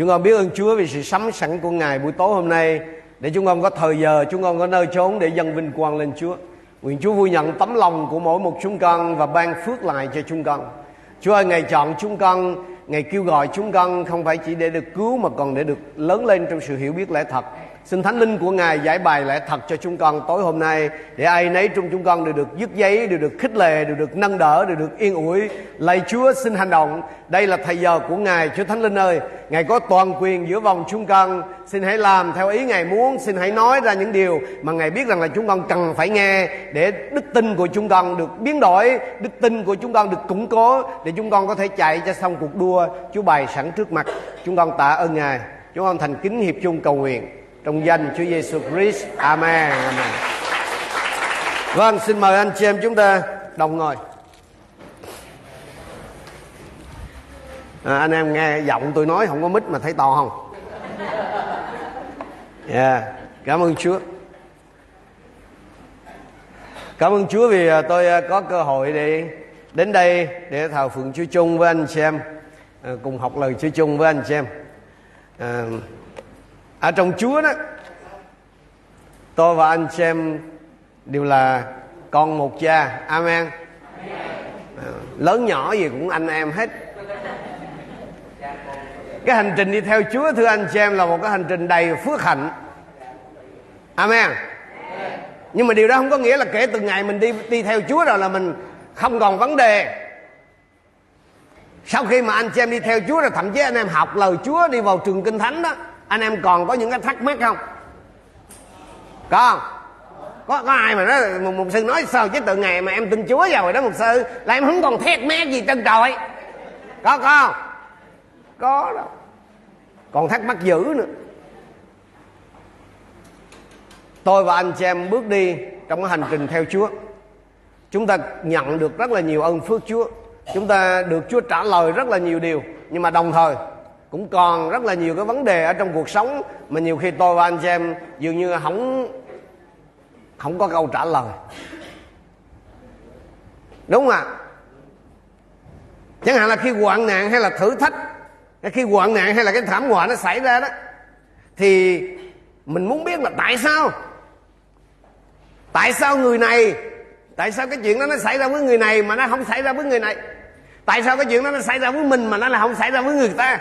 Chúng con biết ơn Chúa vì sự sắm sẵn của Ngài buổi tối hôm nay để chúng con có thời giờ, chúng con có nơi trốn để dâng vinh quang lên Chúa. Nguyện Chúa vui nhận tấm lòng của mỗi một chúng con và ban phước lại cho chúng con. Chúa ơi, Ngài chọn chúng con, Ngài kêu gọi chúng con không phải chỉ để được cứu mà còn để được lớn lên trong sự hiểu biết lẽ thật. Xin Thánh Linh của Ngài giải bài lẽ thật cho chúng con tối hôm nay để ai nấy trong chúng con đều được dứt giấy, đều được khích lệ, đều được nâng đỡ, đều được yên ủi. Lạy Chúa xin hành động. Đây là thời giờ của Ngài, Chúa Thánh Linh ơi. Ngài có toàn quyền giữa vòng chúng con. Xin hãy làm theo ý Ngài muốn, xin hãy nói ra những điều mà Ngài biết rằng là chúng con cần phải nghe để đức tin của chúng con được biến đổi, đức tin của chúng con được củng cố để chúng con có thể chạy cho xong cuộc đua Chúa bày sẵn trước mặt. Chúng con tạ ơn Ngài. Chúng con thành kính hiệp chung cầu nguyện trong danh Chúa Giêsu Christ. Amen. Amen. Vâng, xin mời anh chị em chúng ta đồng ngồi. À, anh em nghe giọng tôi nói không có mít mà thấy to không? Yeah. Cảm ơn Chúa. Cảm ơn Chúa vì à, tôi à, có cơ hội để đến đây để thờ phượng Chúa chung với anh chị em à, cùng học lời Chúa chung với anh chị em. À, ở trong Chúa đó tôi và anh xem đều là con một cha. Amen. À, lớn nhỏ gì cũng anh em hết. Cái hành trình đi theo Chúa thưa anh xem là một cái hành trình đầy phước hạnh. Amen. Nhưng mà điều đó không có nghĩa là kể từ ngày mình đi đi theo Chúa rồi là mình không còn vấn đề. Sau khi mà anh chị em đi theo Chúa rồi thậm chí anh em học lời Chúa đi vào trường kinh thánh đó anh em còn có những cái thắc mắc không? Có không? Có có ai mà nói một, mục sư nói sao chứ từ ngày mà em tin chúa rồi đó mục sư là em không còn thét mé gì trên trời có có không? Có đó. Còn thắc mắc dữ nữa. Tôi và anh chị em bước đi trong cái hành trình theo chúa. Chúng ta nhận được rất là nhiều ơn phước chúa. Chúng ta được chúa trả lời rất là nhiều điều. Nhưng mà đồng thời cũng còn rất là nhiều cái vấn đề ở trong cuộc sống mà nhiều khi tôi và anh chị em dường như không không có câu trả lời. Đúng không ạ? Chẳng hạn là khi hoạn nạn hay là thử thách khi hoạn nạn hay là cái thảm họa nó xảy ra đó, thì mình muốn biết là tại sao? Tại sao người này, tại sao cái chuyện đó nó xảy ra với người này mà nó không xảy ra với người này? Tại sao cái chuyện đó nó xảy ra với mình mà nó là không xảy ra với người ta?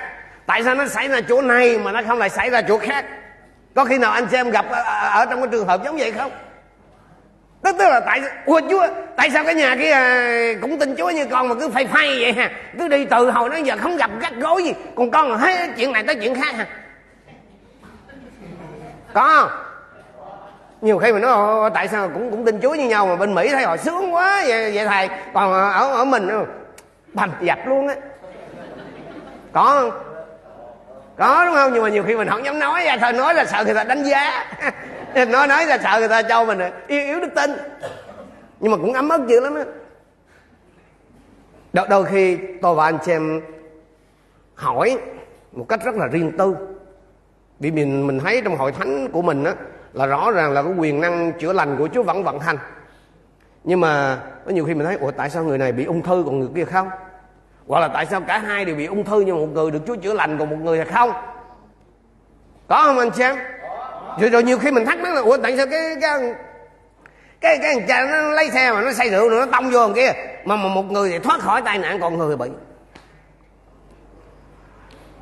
Tại sao nó xảy ra chỗ này mà nó không lại xảy ra chỗ khác? Có khi nào anh chị em gặp ở, ở trong cái trường hợp giống vậy không? Tức tức là tại ủa chúa tại sao cái nhà kia ờ, cũng tin chúa như con mà cứ phay phay vậy ha? Cứ đi từ hồi đến giờ không gặp gắt gối gì còn con là hết chuyện này tới chuyện khác ha? Có nhiều khi mình nói tại sao cũng cũng tin chúa như nhau mà bên mỹ thấy họ sướng quá vậy, vậy thầy. Còn ở ở mình ừ, bầm dập luôn á. Có không? Có đúng không? Nhưng mà nhiều khi mình không dám nói. Ra thôi nói là sợ người ta đánh giá. Nói nói là sợ người ta cho mình. Yếu yếu đức tin. Nhưng mà cũng ấm ức dữ lắm á. Đôi, đôi khi tôi và anh chị em hỏi một cách rất là riêng tư. Vì mình mình thấy trong hội thánh của mình á là rõ ràng là cái quyền năng chữa lành của Chúa vẫn vận hành. Nhưng mà có nhiều khi mình thấy ủa tại sao người này bị ung thư còn người kia không? Hoặc là tại sao cả hai đều bị ung thư nhưng một người được Chúa chữa lành còn một người là không? Có không anh xem rồi, rồi nhiều khi mình thắc mắc là ủa tại sao cái cái cái cái thằng cha nó lấy xe mà nó say rượu rồi nó tông vô kia? Mà, mà một người thì thoát khỏi tai nạn còn người bị.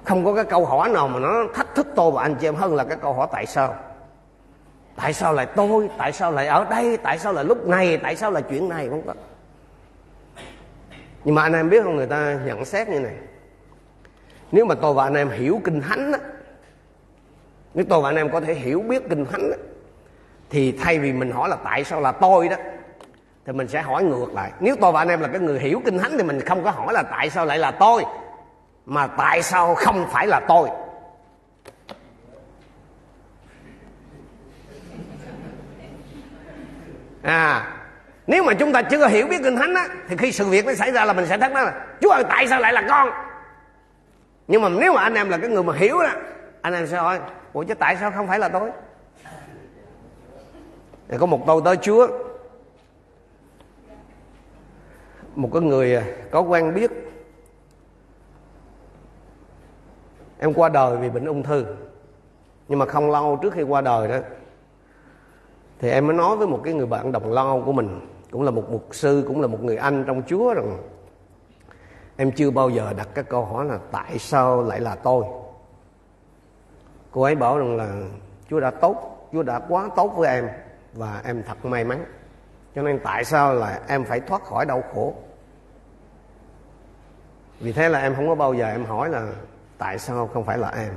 Không có cái câu hỏi nào mà nó thách thức tôi và anh chị em hơn là cái câu hỏi tại sao. Tại sao lại tôi? Tại sao lại ở đây? Tại sao lại lúc này? Tại sao là chuyện này? Không có nhưng mà anh em biết không, người ta nhận xét như này. Nếu mà tôi và anh em hiểu kinh thánh á, nếu tôi và anh em có thể hiểu biết kinh thánh á, thì thay vì mình hỏi là tại sao là tôi đó, thì mình sẽ hỏi ngược lại. Nếu tôi và anh em là cái người hiểu kinh thánh thì mình không có hỏi là tại sao lại là tôi, mà tại sao không phải là tôi. À nếu mà chúng ta chưa hiểu biết kinh thánh á, thì khi sự việc nó xảy ra là mình sẽ thắc mắc là, chúa ơi, tại sao lại là con? Nhưng mà nếu mà anh em là cái người mà hiểu đó, anh em sẽ hỏi, ủa, chứ tại sao không phải là tôi? Thì có một câu tới chúa. Một cái người à, có quen biết. Em qua đời vì bệnh ung thư. Nhưng mà không lâu trước khi qua đời đó, thì em mới nói với một cái người bạn đồng lo của mình cũng là một mục sư, cũng là một người anh trong chúa rằng, em chưa bao giờ đặt cái câu hỏi là tại sao lại là tôi? Cô ấy bảo rằng là, chúa đã tốt, chúa đã quá tốt với em và em thật may mắn. Cho nên tại sao là em phải thoát khỏi đau khổ? Vì thế là em không có bao giờ em hỏi là tại sao không phải là em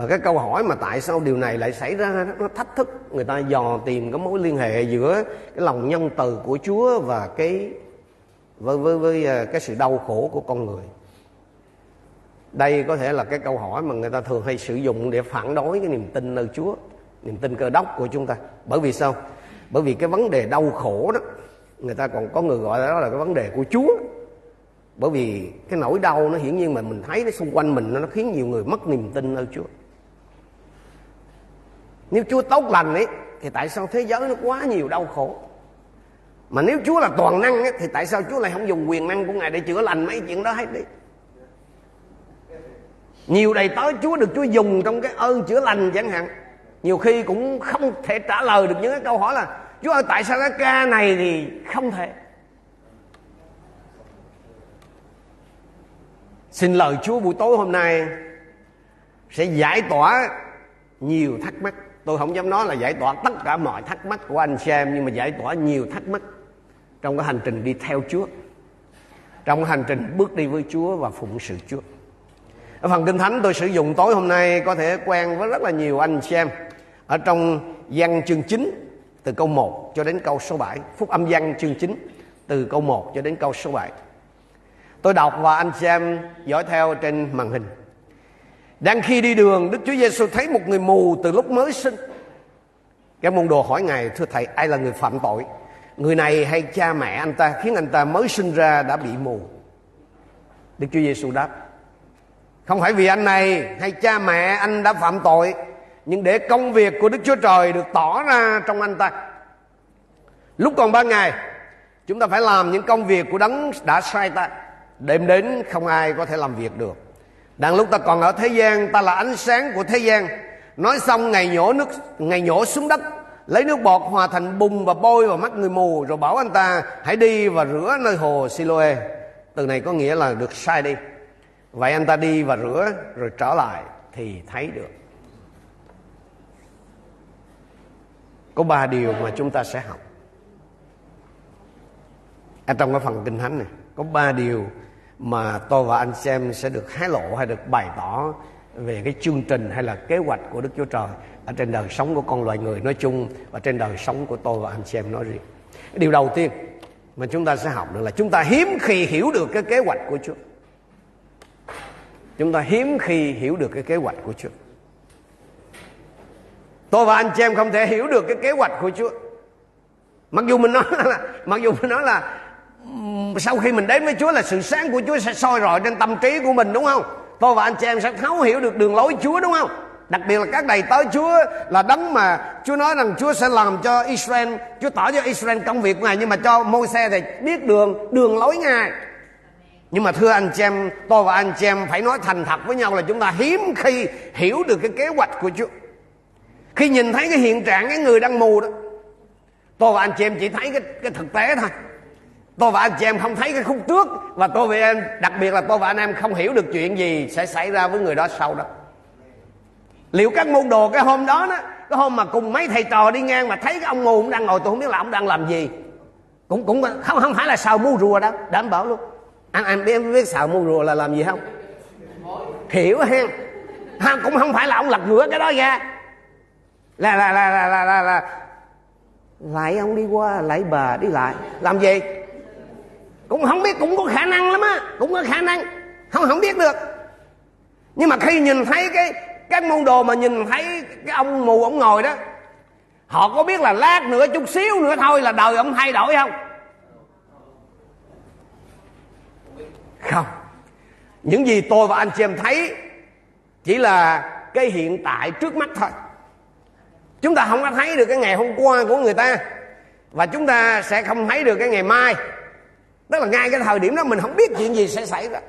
và cái câu hỏi mà tại sao điều này lại xảy ra, nó thách thức. Người ta dò tìm cái mối liên hệ giữa cái lòng nhân từ của Chúa và cái, với với với à, cái sự đau khổ của con người. Đây có thể là cái câu hỏi mà người ta thường hay sử dụng để phản đối cái niềm tin nơi Chúa, niềm tin cơ đốc của chúng ta. Bởi vì sao? Bởi vì cái vấn đề đau khổ đó, người ta còn có người gọi đó là cái vấn đề của Chúa. Bởi vì cái nỗi đau nó hiển nhiên mà mình thấy nó xung quanh mình, nó khiến nhiều người mất niềm tin nơi Chúa nếu Chúa tốt lành ấy thì tại sao thế giới nó quá nhiều đau khổ? Mà nếu Chúa là toàn năng ấy, thì tại sao Chúa lại không dùng quyền năng của Ngài để chữa lành mấy chuyện đó hết đi? Nhiều đầy tớ Chúa được Chúa dùng trong cái ơn chữa lành chẳng hạn. Nhiều khi cũng không thể trả lời được những cái câu hỏi là Chúa ơi tại sao cái ca này thì không thể? Xin lời Chúa buổi tối hôm nay sẽ giải tỏa nhiều thắc mắc. Tôi không dám nói là giải tỏa tất cả mọi thắc mắc của anh xem nhưng mà giải tỏa nhiều thắc mắc trong cái hành trình đi theo Chúa. Trong hành trình bước đi với Chúa và phụng sự Chúa. Ở phần Kinh Thánh tôi sử dụng tối hôm nay có thể quen với rất là nhiều anh xem ở trong văn chương 9 từ câu 1 cho đến câu số 7, phúc âm văn chương 9 từ câu 1 cho đến câu số 7. Tôi đọc và anh xem dõi theo trên màn hình. Đang khi đi đường, Đức Chúa Giêsu thấy một người mù từ lúc mới sinh. Các môn đồ hỏi Ngài, thưa Thầy, ai là người phạm tội? Người này hay cha mẹ anh ta khiến anh ta mới sinh ra đã bị mù? Đức Chúa Giêsu đáp, không phải vì anh này hay cha mẹ anh đã phạm tội, nhưng để công việc của Đức Chúa Trời được tỏ ra trong anh ta. Lúc còn ban ngày, chúng ta phải làm những công việc của đấng đã sai ta đêm đến không ai có thể làm việc được đang lúc ta còn ở thế gian, ta là ánh sáng của thế gian. Nói xong, ngày nhổ nước, ngày nhổ xuống đất, lấy nước bọt hòa thành bùn và bôi vào mắt người mù, rồi bảo anh ta, hãy đi và rửa nơi hồ Siloe. Từ này có nghĩa là được sai đi. Vậy anh ta đi và rửa, rồi trở lại thì thấy được. Có ba điều mà chúng ta sẽ học. Ở trong cái phần kinh thánh này, có ba điều mà tôi và anh xem sẽ được hái lộ hay được bày tỏ về cái chương trình hay là kế hoạch của Đức Chúa Trời ở trên đời sống của con loài người nói chung và trên đời sống của tôi và anh xem nói riêng. Điều đầu tiên mà chúng ta sẽ học được là chúng ta hiếm khi hiểu được cái kế hoạch của Chúa. Chúng ta hiếm khi hiểu được cái kế hoạch của Chúa. Tôi và anh chị em không thể hiểu được cái kế hoạch của Chúa. Mặc dù mình nói là mặc dù mình nói là sau khi mình đến với Chúa là sự sáng của Chúa sẽ soi rọi trên tâm trí của mình đúng không? Tôi và anh chị em sẽ thấu hiểu được đường lối Chúa đúng không? Đặc biệt là các đầy tớ Chúa là đấng mà Chúa nói rằng Chúa sẽ làm cho Israel, Chúa tỏ cho Israel công việc của Ngài nhưng mà cho Môi-se thì biết đường đường lối Ngài. Nhưng mà thưa anh chị em, tôi và anh chị em phải nói thành thật với nhau là chúng ta hiếm khi hiểu được cái kế hoạch của Chúa. Khi nhìn thấy cái hiện trạng cái người đang mù đó, tôi và anh chị em chỉ thấy cái, cái thực tế thôi tôi và anh chị em không thấy cái khúc trước. Và tôi và em đặc biệt là tôi và anh em không hiểu được chuyện gì sẽ xảy ra với người đó sau đó. Liệu các môn đồ cái hôm đó đó cái hôm mà cùng mấy thầy trò đi ngang mà thấy cái ông mù cũng đang ngồi tôi không biết là ông đang làm gì. Cũng cũng không không phải là sào mu rùa đâu đảm bảo luôn. Anh em biết biết sào mu rùa là làm gì không? Hiểu ha. Ha cũng không phải là ông lật ngửa cái đó ra. Là là là là là là, là lại ông đi qua lại bà đi lại. Làm gì? Cũng không biết, cũng có khả năng lắm á. Cũng có khả năng. Không không biết được. Nhưng mà khi nhìn thấy cái các môn đồ mà nhìn thấy cái ông mù ông ngồi đó, họ có biết là lát nữa chút xíu nữa thôi là đời ông thay đổi không? Không. Những gì tôi và anh chị em thấy chỉ là cái hiện tại trước mắt thôi. Chúng ta không có thấy được cái ngày hôm qua của người ta và chúng ta sẽ không thấy được cái ngày mai tức là ngay cái thời điểm đó mình không biết chuyện gì sẽ xảy ra.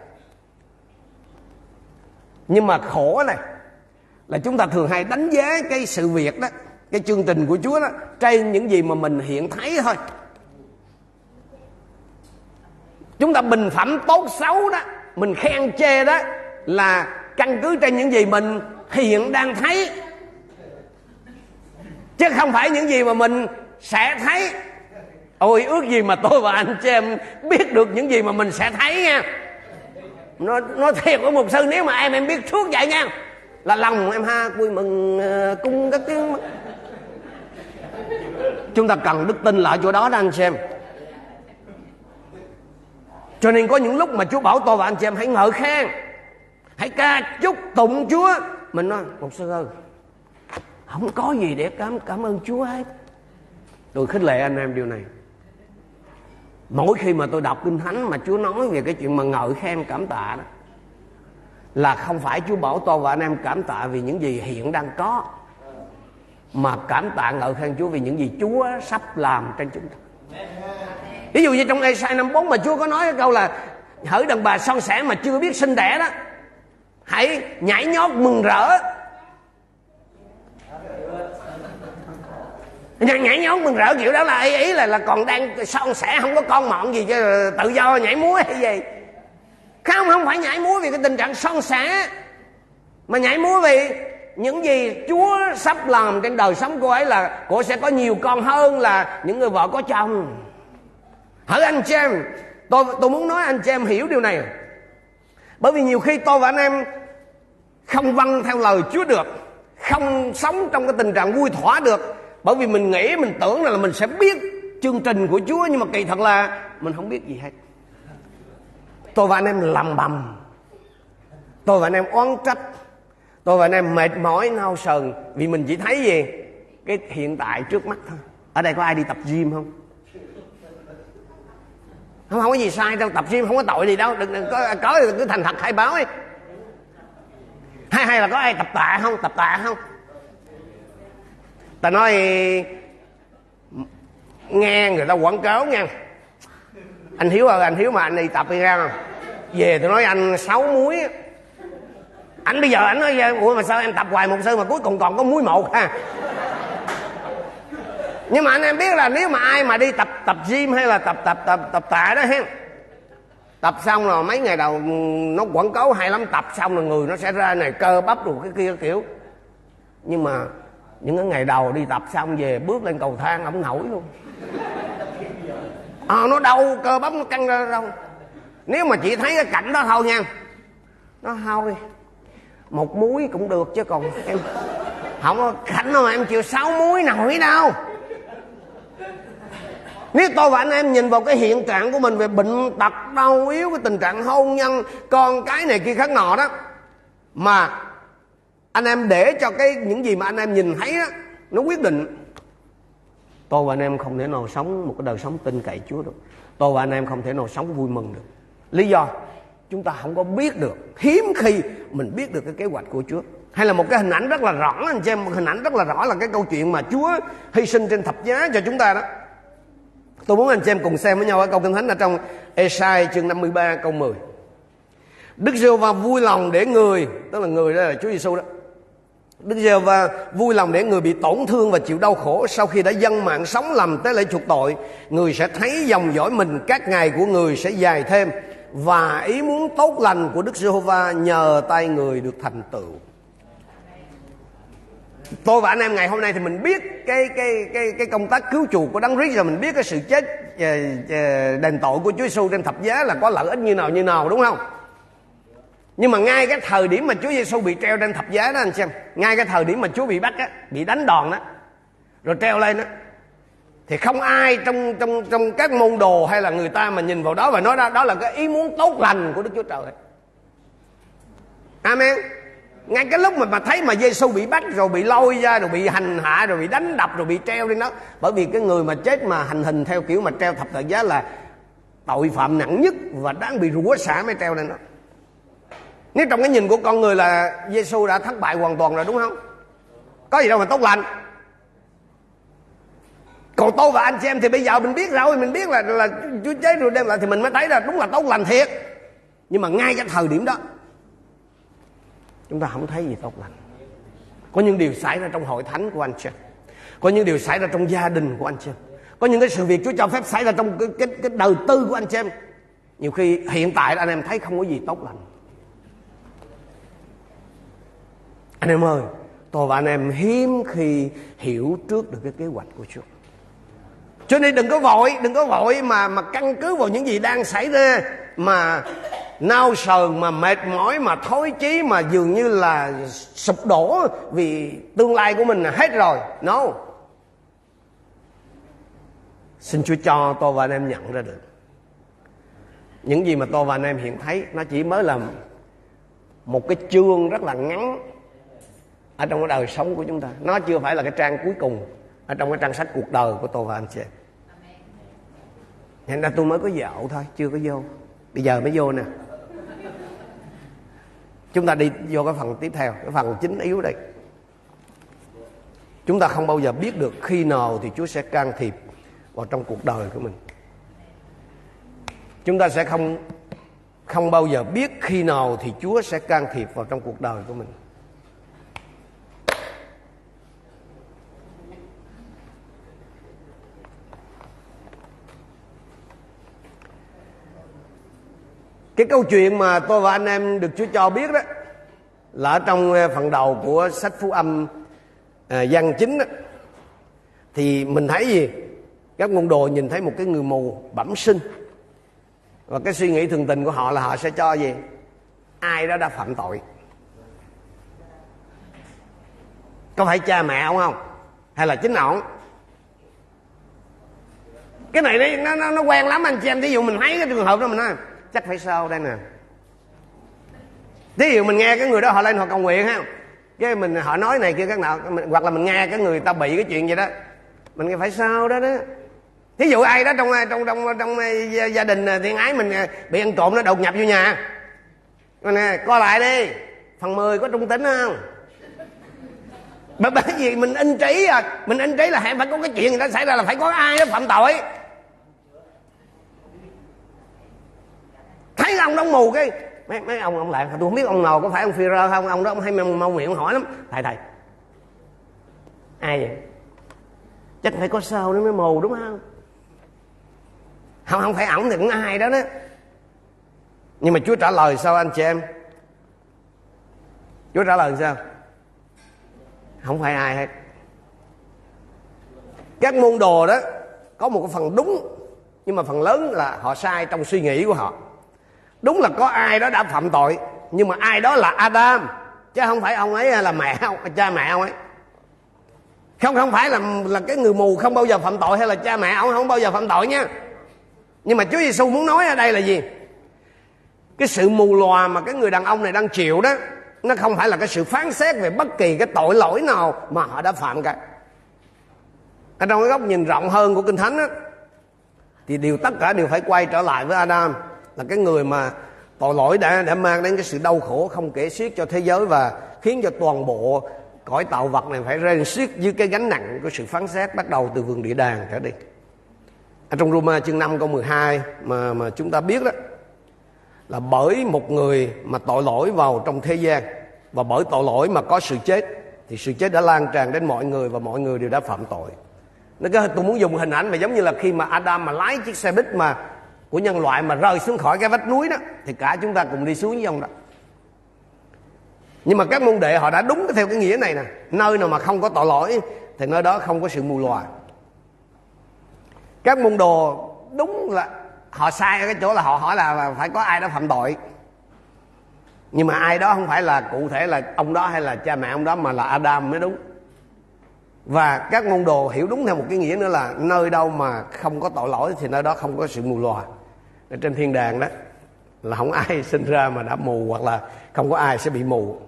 Nhưng mà khổ này, là chúng ta thường hay đánh giá cái sự việc đó, cái chương trình của Chúa đó, trên những gì mà mình hiện thấy thôi. Chúng ta bình phẩm tốt xấu đó, mình khen chê đó, là căn cứ trên những gì mình hiện đang thấy. Chứ không phải những gì mà mình sẽ thấy ôi ước gì mà tôi và anh chị em biết được những gì mà mình sẽ thấy nha. Nó nó thiệt của một sư nếu mà em em biết trước vậy nha. Là lòng em ha vui mừng uh, cung các tiếng chúng ta cần đức tin lại chỗ đó đó anh xem cho nên có những lúc mà Chúa bảo tôi và anh chị em hãy ngợi khen Hãy ca chúc tụng Chúa. Mình nói một sư ơi Không có gì để cảm cảm ơn Chúa hết. Tôi khích lệ anh em điều này. Mỗi khi mà tôi đọc Kinh Thánh Mà Chúa nói về cái chuyện mà ngợi khen, cảm tạ đó, Là không phải Chúa bảo tôi và anh em cảm tạ Vì những gì hiện đang có, Mà cảm tạ ngợi khen Chúa Vì những gì Chúa sắp làm trên chúng ta. Ví dụ như trong Esai 54 mà Chúa có nói cái câu là, hỡi đàn bà son sẻ mà chưa biết sinh đẻ đó, hãy nhảy nhót mừng rỡ nhảy nhót mừng rỡ kiểu đó là ý, ý là là còn đang son sẻ không có con mọn gì chứ tự do nhảy múa hay gì. Không không phải nhảy múa vì cái tình trạng son sẻ mà nhảy múa vì những gì Chúa sắp làm trên đời sống cô ấy là cô sẽ có nhiều con hơn là những người vợ có chồng. Hỡi anh chị em tôi tôi muốn nói anh chị em hiểu điều này. Bởi vì nhiều khi tôi và anh em không vâng theo lời Chúa được không sống trong cái tình trạng vui thỏa được bởi vì mình nghĩ mình tưởng là mình sẽ biết chương trình của Chúa nhưng mà kỳ thật là mình không biết gì hết. Tôi và anh em lầm bầm. Tôi và anh em oán trách. Tôi và anh em mệt mỏi nao sờn vì mình chỉ thấy gì? Cái hiện tại trước mắt thôi. Ở đây có ai đi tập gym không? Không, không có gì sai đâu. Tập gym không có tội gì đâu. Đừng, đừng có có cứ thành thật khai báo đi. Hay hay là có ai tập tạ không? Tập tạ không? Ta nói, nghe người ta quảng cáo nha anh hiếu ơi, anh hiếu mà anh đi tập đi ra. Không về tôi nói anh sáu muối. Anh bây giờ anh nói ủa mà sao em tập hoài một sư mà cuối cùng còn có muối một ha? Nhưng mà anh em biết là nếu mà ai mà đi tập tập gym hay là tập tập tập tập tạ đó ha tập xong rồi mấy ngày đầu nó quảng cáo hay lắm, tập xong là người nó sẽ ra này cơ bắp rồi cái kia kiểu. Nhưng mà những cái ngày đầu đi tập xong về bước lên cầu thang không nổi luôn. À, nó đau cơ bắp nó căng ra đâu. Nếu mà chị thấy cái cảnh đó thôi nha. Nó thôi một muối cũng được chứ còn em không có cảnh mà em chịu sáu muối nổi đâu. Nếu tôi và anh em nhìn vào cái hiện trạng của mình về bệnh tật đau yếu cái tình trạng hôn nhân con cái này kia khác nọ đó mà anh em để cho cái những gì mà anh em nhìn thấy đó nó quyết định tôi và anh em không thể nào sống một cái đời sống tin cậy Chúa được tôi và anh em không thể nào sống vui mừng được lý do chúng ta không có biết được hiếm khi mình biết được cái kế hoạch của Chúa hay là một cái hình ảnh rất là rõ anh chị em một hình ảnh rất là rõ là cái câu chuyện mà Chúa hy sinh trên thập giá cho chúng ta đó Tôi muốn anh chị em cùng xem với nhau ở câu kinh thánh ở trong Esai chương 53 câu 10. Đức giê va vui lòng để người, tức là người đó là Chúa Giêsu đó. Đức giê va vui lòng để người bị tổn thương và chịu đau khổ sau khi đã dâng mạng sống làm tế lễ chuộc tội, người sẽ thấy dòng dõi mình các ngày của người sẽ dài thêm và ý muốn tốt lành của Đức Giê-hô-va nhờ tay người được thành tựu tôi và anh em ngày hôm nay thì mình biết cái cái cái cái công tác cứu chuộc của đấng Christ rồi mình biết cái sự chết ờ, ờ, đền tội của Chúa Giêsu trên thập giá là có lợi ích như nào như nào đúng không? Nhưng mà ngay cái thời điểm mà Chúa Giêsu bị treo trên thập giá đó anh xem, ngay cái thời điểm mà Chúa bị bắt á, bị đánh đòn đó, rồi treo lên đó, thì không ai trong trong trong các môn đồ hay là người ta mà nhìn vào đó và nói đó đó là cái ý muốn tốt lành của Đức Chúa Trời. Amen. Ngay cái lúc mà mà thấy mà Giêsu bị bắt rồi bị lôi ra rồi bị hành hạ rồi bị đánh đập rồi bị treo lên đó. Bởi vì cái người mà chết mà hành hình theo kiểu mà treo thập tự giá là tội phạm nặng nhất và đáng bị rủa xả mới treo lên đó nếu trong cái nhìn của con người là Giêsu đã thất bại hoàn toàn rồi đúng không? Có gì đâu mà tốt lành. Còn tôi và anh chị em thì bây giờ mình biết rồi mình biết là là Chúa chết rồi đem lại thì mình mới thấy là đúng là tốt lành thiệt. Nhưng mà ngay cái thời điểm đó chúng ta không thấy gì tốt lành. Có những điều xảy ra trong hội thánh của anh chị có những điều xảy ra trong gia đình của anh chị có những cái sự việc Chúa cho phép xảy ra trong cái cái, cái đời tư của anh chị em. Nhiều khi hiện tại anh em thấy không có gì tốt lành. Anh em ơi, tôi và anh em hiếm khi hiểu trước được cái kế hoạch của Chúa. Cho nên đừng có vội, đừng có vội mà mà căn cứ vào những gì đang xảy ra, mà nao sờn, mà mệt mỏi, mà thối chí, mà dường như là sụp đổ vì tương lai của mình là hết rồi. No. Xin chúa cho tôi và anh em nhận ra được. Những gì mà tôi và anh em hiện thấy, nó chỉ mới là một cái chương rất là ngắn ở trong cái đời sống của chúng ta. Nó chưa phải là cái trang cuối cùng ở trong cái trang sách cuộc đời của tôi và anh chị. Hiện ra tôi mới có dạo thôi, Chưa có vô. Bây giờ mới vô nè. Chúng ta đi vô cái phần tiếp theo, Cái phần chính yếu đây. Chúng ta không bao giờ biết được khi nào thì Chúa sẽ can thiệp vào trong cuộc đời của mình. Chúng ta sẽ không không bao giờ biết khi nào thì Chúa sẽ can thiệp vào trong cuộc đời của mình. Cái câu chuyện mà tôi và anh em được Chúa cho biết đó là ở trong ờ, phần đầu của sách Phú Âm ờ, à, văn chính đó, thì mình thấy gì? Các môn đồ nhìn thấy một cái người mù bẩm sinh và cái suy nghĩ thường tình của họ là họ sẽ cho gì? Ai đó đã phạm tội. Có phải cha mẹ ông không? Hay là chính ổng? Cái này nó, nó, nó quen lắm anh chị em. Ví dụ mình thấy cái trường hợp đó mình nói chắc phải sao đây nè? Ví dụ mình nghe cái người đó họ lên họ cầu nguyện ha. Cái mình, họ nói này kia các nào hoặc là mình nghe cái người ta bị cái chuyện gì đó. Mình nghe phải sao đó đó. Thí dụ ai đó trong trong trong trong gia đình thiên ái mình à, bị ăn trộm nó đột nhập vô nhà. Nè, coi lại đi. Phần 10 có trung tính không? Bởi bởi vì mình in trí à mình in trí là hẹn phải có cái chuyện người ta xảy ra là phải có ai đó phạm tội. Thấy ông đóng mù cái mấy, mấy ông ông lại tôi không biết ông nào có phải ông phi rơ không ông đó ông hay mau miệng hỏi lắm. Thầy thầy. Ai vậy? Chắc phải có sao nó mới mù đúng không? Không không phải ổng thì cũng ai đó đó. Nhưng mà chúa trả lời sao anh chị em? Chúa trả lời sao? Không phải ai hết. Các môn đồ đó có một cái phần đúng nhưng mà phần lớn là họ sai trong suy nghĩ của họ đúng là có ai đó đã phạm tội, nhưng mà ai đó là Adam, chứ không phải ông ấy là mẹ ông, cha mẹ ông ấy. Không không phải là là cái người mù không bao giờ phạm tội hay là cha mẹ ông không bao giờ phạm tội nha. Nhưng mà Chúa Giêsu muốn nói ở đây là gì? Cái sự mù lòa mà cái người đàn ông này đang chịu đó, nó không phải là cái sự phán xét về bất kỳ cái tội lỗi nào mà họ đã phạm cả. Ở trong cái góc nhìn rộng hơn của kinh thánh á, thì điều tất cả đều phải quay trở lại với Adam là cái người mà tội lỗi đã đã mang đến cái sự đau khổ không kể xiết cho thế giới và khiến cho toàn bộ cõi tạo vật này phải rên xiết dưới cái gánh nặng của sự phán xét bắt đầu từ vườn địa đàng trở đi. Ở trong Roma chương 5 câu 12 mà mà chúng ta biết đó, là bởi một người mà tội lỗi vào trong thế gian và bởi tội lỗi mà có sự chết, thì sự chết đã lan tràn đến mọi người và mọi người đều đã phạm tội. Nó cái tôi muốn dùng hình ảnh mà giống như là khi mà Adam mà lái chiếc xe buýt mà của nhân loại mà rơi xuống khỏi cái vách núi đó, thì cả chúng ta cùng đi xuống với ông đó. Nhưng mà các môn đệ họ đã đúng theo cái nghĩa này nè. Nơi nào mà không có tội lỗi, thì nơi đó không có sự mù lòa các môn đồ đúng là họ sai ở cái chỗ là họ hỏi là phải có ai đó phạm tội. Nhưng mà ai đó không phải là cụ thể là ông đó hay là cha mẹ ông đó, mà là Adam mới đúng. Và các môn đồ hiểu đúng theo một cái nghĩa nữa là nơi đâu mà không có tội lỗi, thì nơi đó không có sự mù lòa ở trên thiên đàng đó, là không ai sinh ra mà đã mù, hoặc là không có ai sẽ bị mù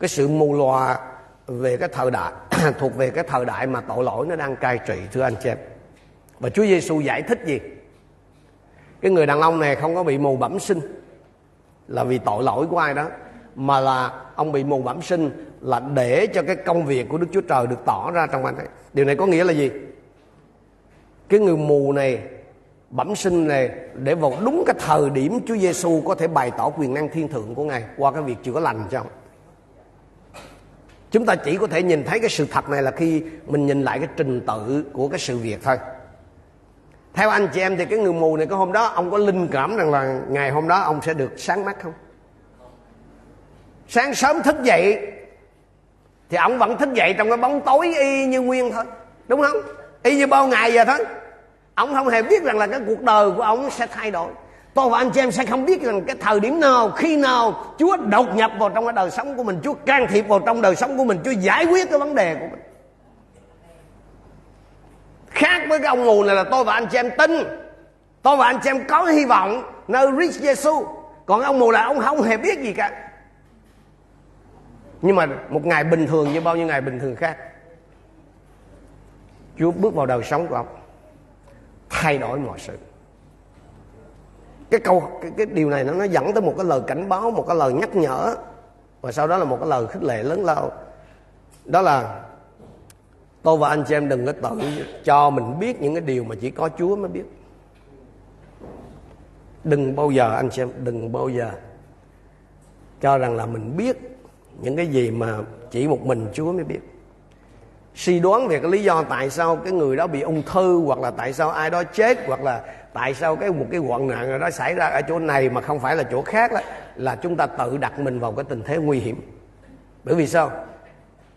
cái sự mù lòa về cái thời đại, thuộc về cái thời đại mà tội lỗi nó đang cai trị, thưa anh chị em và Chúa Giêsu giải thích gì cái người đàn ông này không có bị mù bẩm sinh là vì tội lỗi của ai đó, mà là ông bị mù bẩm sinh là để cho cái công việc của Đức Chúa Trời được tỏ ra trong anh ấy. Điều này có nghĩa là gì? Cái người mù này bẩm sinh này để vào đúng cái thời điểm Chúa Giêsu có thể bày tỏ quyền năng thiên thượng của Ngài qua cái việc chữa lành cho ông. chúng ta chỉ có thể nhìn thấy cái sự thật này là khi mình nhìn lại cái trình tự của cái sự việc thôi. Theo anh chị em thì cái người mù này cái hôm đó ông có linh cảm rằng là ngày hôm đó ông sẽ được sáng mắt không? Sáng sớm thức dậy thì ông vẫn thức dậy trong cái bóng tối y như nguyên thôi, đúng không? Y như bao ngày giờ thôi ông không hề biết rằng là cái cuộc đời của ông sẽ thay đổi. Tôi và anh chị em sẽ không biết rằng cái thời điểm nào, khi nào chúa đột nhập vào trong cái đời sống của mình, chúa can thiệp vào trong đời sống của mình, chúa giải quyết cái vấn đề của mình? Khác với cái ông mù này là tôi và anh chị em tin. Tôi và anh chị em có hy vọng nơi Christ Jesus còn ông mù là ông không hề biết gì cả. Nhưng mà một ngày bình thường như bao nhiêu ngày bình thường khác, Chúa bước vào đời sống của ông thay đổi mọi sự. Cái câu cái, cái điều này nó nó dẫn tới một cái lời cảnh báo một cái lời nhắc nhở và sau đó là một cái lời khích lệ lớn lao. Đó là tôi và anh chị em đừng có tự cho mình biết những cái điều mà chỉ có Chúa mới biết. Đừng bao giờ anh chị em đừng bao giờ cho rằng là mình biết những cái gì mà chỉ một mình Chúa mới biết suy đoán về cái lý do tại sao cái người đó bị ung thư hoặc là tại sao ai đó chết hoặc là tại sao cái một cái hoạn nạn đó xảy ra ở chỗ này mà không phải là chỗ khác đó là chúng ta tự đặt mình vào cái tình thế nguy hiểm. Bởi vì sao?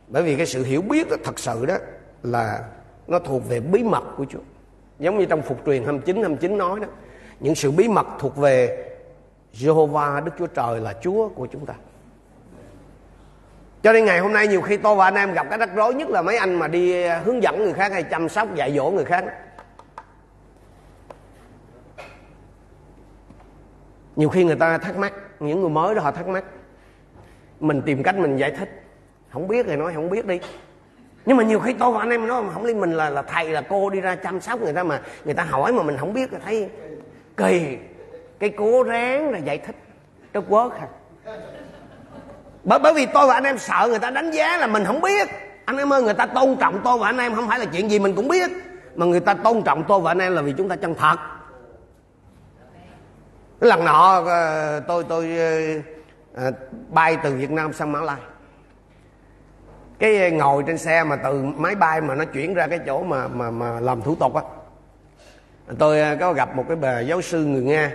Bởi vì cái sự hiểu biết đó, thật sự đó là nó thuộc về bí mật của Chúa. Giống như trong phục truyền 29 29 nói đó những sự bí mật thuộc về Jehovah Đức Chúa Trời là Chúa của chúng ta cho nên ngày hôm nay nhiều khi tôi và anh em gặp cái rắc rối, nhất là mấy anh mà đi ờ, hướng dẫn người khác hay chăm sóc, dạy dỗ người khác nhiều khi người ta thắc mắc, những người mới đó họ thắc mắc, mình tìm cách mình giải thích. Không biết thì nói, không biết đi. Nhưng mà nhiều khi tôi và anh em nói không liên mình là là thầy, là cô đi ra chăm sóc người ta mà người ta hỏi mà mình không biết thì thấy kỳ. Cái cố ráng là giải thích. Nó quớt hả bởi bởi vì tôi và anh em sợ người ta đánh giá là mình không biết. Anh em ơi, người ta tôn trọng tôi và anh em không phải là chuyện gì mình cũng biết. Mà người ta tôn trọng tôi và anh em là vì chúng ta chân thật. Cái lần nọ ờ, tôi tôi ờ, ờ, bay từ Việt Nam sang Mã Lai. Cái ngồi trên xe mà từ máy bay mà nó chuyển ra cái chỗ mà mà mà làm thủ tục á. Tôi có gặp một cái bà giáo sư người Nga.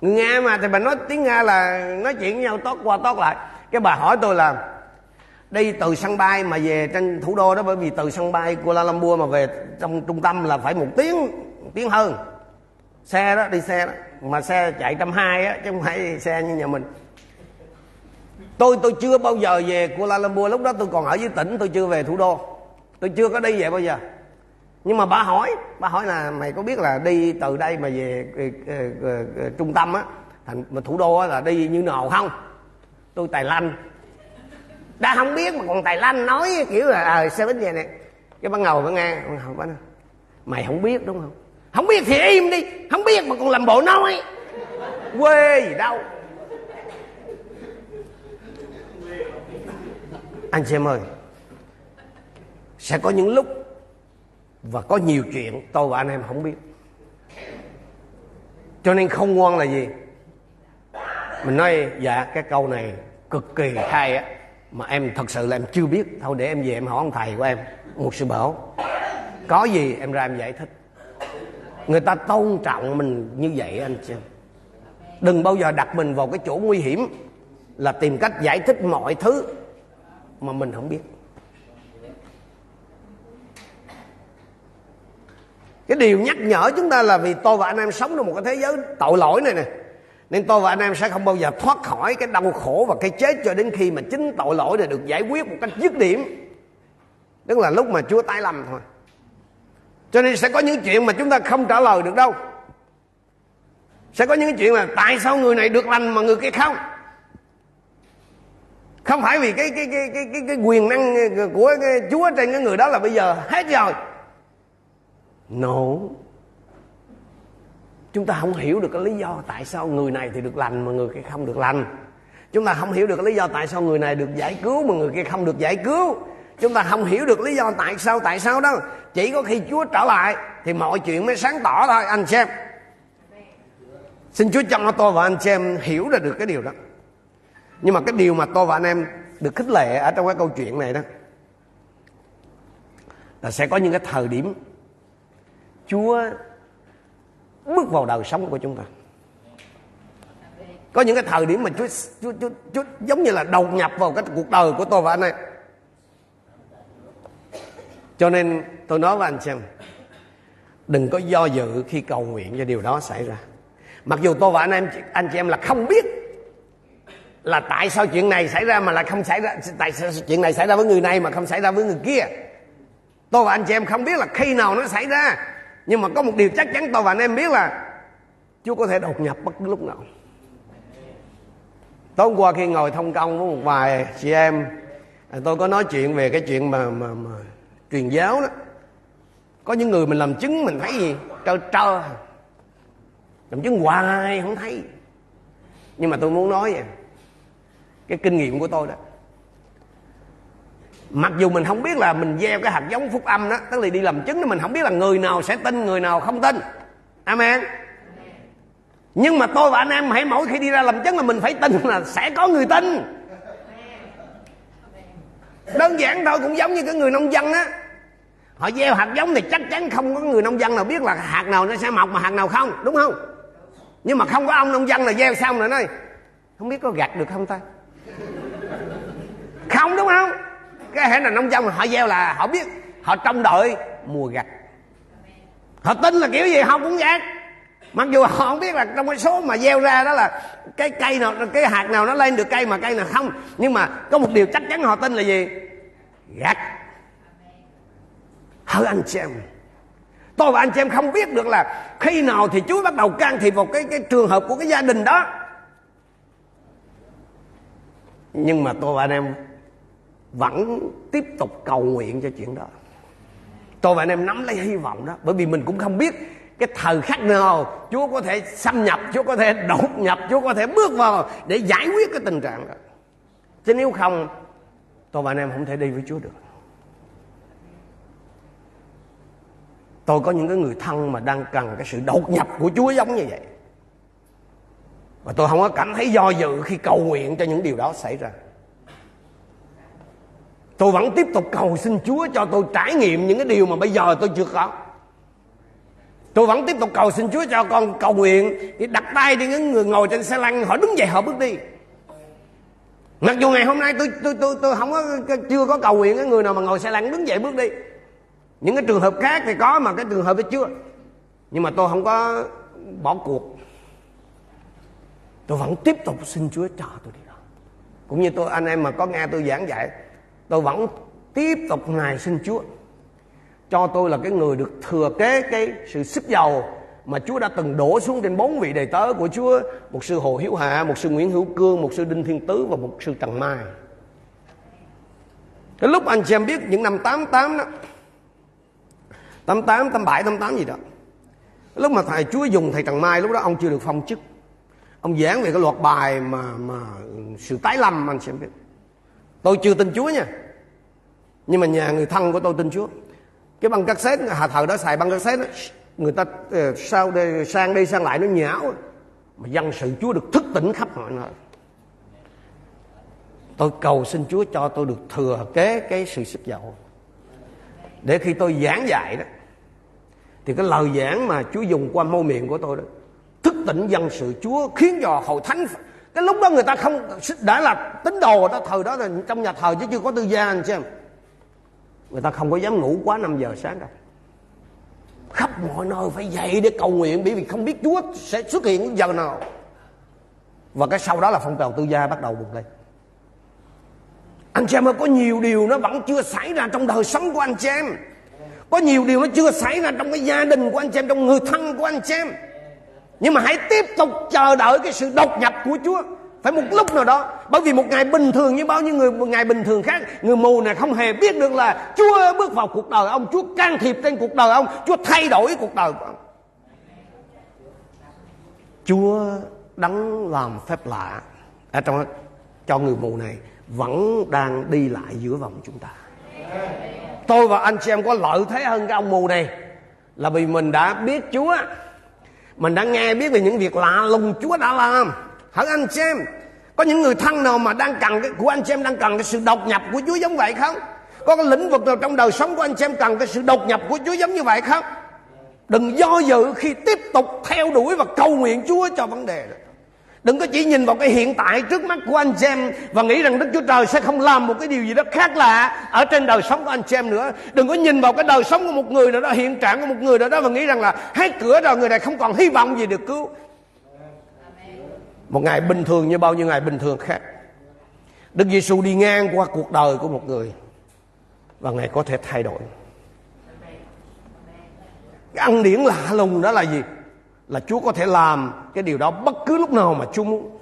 Người Nga mà thì bà nói tiếng Nga là nói chuyện với nhau tốt qua tốt lại cái bà hỏi tôi là, đi từ sân bay mà về trên thủ đô đó, bởi vì từ sân bay Kuala Lumpur mà về trong trung tâm là phải một tiếng một tiếng hơn. Xe đó, đi xe đó. Mà xe chạy trăm hai á, chứ không phải xe như nhà mình. Tôi tôi chưa bao giờ về Kuala Lumpur. Lúc đó tôi còn ở dưới tỉnh, tôi chưa về thủ đô. Tôi chưa có đi về bao giờ. Nhưng mà bà hỏi bà hỏi là, mày có biết là đi từ đây mà về ờ, ờ, ờ, trung tâm á, thành mà thủ đô á, là đi như nào không? Tôi tài lanh. Đã không biết mà còn tài lanh nói kiểu là ờ à, sao ít vậy nè? Cái ban ngầu mới nghe. Ban ngầu nói mày không biết đúng không? Không biết thì im đi. Không biết mà còn làm bộ nói. Quê gì đâu. Anh xem ơi sẽ có những lúc và có nhiều chuyện tôi và anh em không biết. Cho nên không ngoan là gì? Mình nói dạ cái câu này cực kỳ hay á. Mà em thật sự là em chưa biết. Thôi để em về em hỏi ông thầy của em, một sư bảo. Có gì em ra em giải thích. Người ta tôn trọng mình như vậy anh chị đừng bao giờ đặt mình vào cái chỗ nguy hiểm là tìm cách giải thích mọi thứ mà mình không biết. Cái điều nhắc nhở chúng ta là vì tôi và anh em sống trong một cái thế giới tội lỗi này nè nên tôi và anh em sẽ không bao giờ thoát khỏi cái đau khổ và cái chết cho đến khi mà chính tội lỗi này được giải quyết một cách dứt điểm. Tức là lúc mà chúa tái lầm thôi. Cho nên sẽ có những chuyện mà chúng ta không trả lời được đâu. Sẽ có những chuyện là tại sao người này được lành mà người kia không? Không phải vì cái cái cái cái cái, cái quyền năng của cái Chúa trên cái người đó là bây giờ hết rồi. No chúng ta không hiểu được cái lý do tại sao người này thì được lành mà người kia không được lành. Chúng ta không hiểu được cái lý do tại sao người này được giải cứu mà người kia không được giải cứu. Chúng ta không hiểu được lý do tại sao tại sao đó. Chỉ có khi chúa trở lại thì mọi chuyện mới sáng tỏ thôi, anh xem. Xin chúa cho tôi và anh xem hiểu ra được cái điều đó. Nhưng mà cái điều mà tôi và anh em được khích lệ ở trong cái câu chuyện này đó, là sẽ có những cái thời điểm Chúa bước vào đời sống của chúng ta. Có những cái thời điểm mà Chúa, Chúa, Chúa, Chúa giống như là đầu nhập vào cái cuộc đời của tôi và anh em cho nên tôi nói với anh xem đừng có do dự khi cầu nguyện cho điều đó xảy ra. Mặc dù tôi và anh em anh chị em là không biết là tại sao chuyện này xảy ra mà là không xảy ra tại sao chuyện này xảy ra với người này mà không xảy ra với người kia. Tôi và anh chị em không biết là khi nào nó xảy ra nhưng mà có một điều chắc chắn tôi và anh em biết là Chúa có thể đột nhập bất cứ lúc nào. Tối hôm qua khi ngồi thông công với một vài chị em à, tôi có nói chuyện về cái chuyện mà mà, mà truyền giáo đó. Có những người mình làm chứng mình thấy gì? Trơ trơ. Làm chứng hoài không thấy. Nhưng mà tôi muốn nói vậy cái kinh nghiệm của tôi đó mặc dù mình không biết là mình gieo cái hạt giống phúc âm đó, tức là đi làm chứng đó mình không biết là người nào sẽ tin, người nào không tin. Amen. Nhưng mà tôi và anh em hãy mỗi khi đi ra làm chứng là mình phải tin là sẽ có người tin. Đơn giản thôi, cũng giống như cái người nông dân á. Họ gieo hạt giống thì chắc chắn không có người nông dân nào biết là hạt nào nó sẽ mọc mà hạt nào không, đúng không? Nhưng mà không có ông nông dân là gieo xong rồi nói, không biết có gặt được không ta? Không, đúng không? Cái hệ nào nông dân họ gieo là họ biết, họ trông đợi mùa gặt. Họ tin là kiểu gì họ cũng gặt mặc dù họ không biết là trong cái số mà gieo ra đó là cái cây nào, cái hạt nào nó lên được cây mà cây nào không. Nhưng mà có một điều chắc chắn họ tin là gì? Gặt. Hỡi anh chị em. Tôi và anh chị em không biết được là khi nào thì Chúa bắt đầu can thiệp vào cái cái trường hợp của cái gia đình đó. Nhưng mà tôi và anh em vẫn tiếp tục cầu nguyện cho chuyện đó. Tôi và anh em nắm lấy hy vọng đó, bởi vì mình cũng không biết cái thời khắc nào Chúa có thể xâm nhập, Chúa có thể đột nhập, Chúa có thể bước vào để giải quyết cái tình trạng đó. Chứ nếu không, tôi và anh em không thể đi với Chúa được. Tôi có những cái người thân mà đang cần cái sự đột nhập của Chúa giống như vậy. Và tôi không có cảm thấy do dự khi cầu nguyện cho những điều đó xảy ra tôi vẫn tiếp tục cầu xin Chúa cho tôi trải nghiệm những cái điều mà bây giờ tôi chưa có. Tôi vẫn tiếp tục cầu xin Chúa cho con cầu nguyện thì đặt tay đi những người ngồi trên xe lăn, họ đứng dậy, họ bước đi. Mặc dù ngày hôm nay tôi tôi tôi tôi không có chưa có cầu nguyện cái người nào mà ngồi xe lăn đứng dậy bước đi. Những cái trường hợp khác thì có mà, cái trường hợp đó chưa nhưng mà tôi không có bỏ cuộc. Tôi vẫn tiếp tục xin Chúa cho tôi đi đó. Cũng như tôi, anh em mà có nghe tôi giảng dạy tôi vẫn tiếp tục ngài xin Chúa. Cho tôi là cái người được thừa kế cái sự sức giàu mà Chúa đã từng đổ xuống trên bốn vị đầy tớ của Chúa một sư Hồ Hiếu Hạ một sư Nguyễn Hữu Cương một sư Đinh Thiên Tứ và một sư Trần Mai. Cái lúc anh chị em biết những năm 88 đó 88, 87, 88 gì đó lúc mà thầy Chúa dùng thầy Trần Mai lúc đó ông chưa được phong chức. Ông giảng về cái loạt bài mà mà sự tái lâm anh xem biết tôi chưa tin Chúa nha. Nhưng mà nhà người thân của tôi tin Chúa. Cái băng cassette hạ thờ đó xài băng cassette đó, người ta ờ, sao đây, sang đi sang lại nó nhão. Mà dân sự Chúa được thức tỉnh khắp mọi nơi. Tôi cầu xin Chúa cho tôi được thừa kế cái sự sức dầu để khi tôi giảng dạy đó thì cái lời giảng mà Chúa dùng qua môi miệng của tôi đó thức tỉnh dân sự Chúa khiến cho hội thánh cái lúc đó người ta không, đã là tín đồ đó, thời đó là trong nhà thờ chứ chưa có tư gia, anh xem người ta không có dám ngủ quá 5 giờ sáng đâu. Khắp mọi nơi phải dậy để cầu nguyện, bởi vì không biết Chúa sẽ xuất hiện giờ nào. Và cái sau đó là phong trào tư gia bắt đầu bùng lên. Anh xem ơi, có nhiều điều nó vẫn chưa xảy ra trong đời sống của anh xem có nhiều điều nó chưa xảy ra trong cái gia đình của anh xem trong người thân của anh chị em nhưng mà hãy tiếp tục chờ đợi cái sự đột nhập của Chúa. Phải một lúc nào đó. Bởi vì một ngày bình thường như bao nhiêu người, một ngày bình thường khác, người mù này không hề biết được là Chúa bước vào cuộc đời ông. Chúa can thiệp trên cuộc đời ông. Chúa thay đổi cuộc đời của ông. Chúa đấng làm phép lạ ở trong cho người mù này vẫn đang đi lại giữa vòng chúng ta. Tôi và anh chị em có lợi thế hơn cái ông mù này là vì mình đã biết Chúa mình đã nghe biết về những việc lạ lùng Chúa đã làm. Hỡi anh chị em, có những người thân nào mà đang cần cái của anh chị em đang cần cái sự độc nhập của Chúa giống vậy không? Có cái lĩnh vực nào trong đời sống của anh chị em cần cái sự độc nhập của Chúa giống như vậy không? Đừng do dự khi tiếp tục theo đuổi và cầu nguyện Chúa cho vấn đề đó. Đừng có chỉ nhìn vào cái hiện tại trước mắt của anh chị em Và nghĩ rằng Đức Chúa Trời sẽ không làm một cái điều gì đó khác lạ Ở trên đời sống của anh chị em nữa. Đừng có nhìn vào cái đời sống của một người nào đó, Hiện trạng của một người nào đó Và nghĩ rằng là hết cửa rồi, người này không còn hy vọng gì được cứu. Một ngày bình thường như bao nhiêu ngày bình thường khác. Đức Giêsu đi ngang qua cuộc đời của một người Và Ngài có thể thay đổi. Cái ăn điển lạ lùng đó là gì? Là Chúa có thể làm cái điều đó bất cứ lúc nào mà Chúa muốn.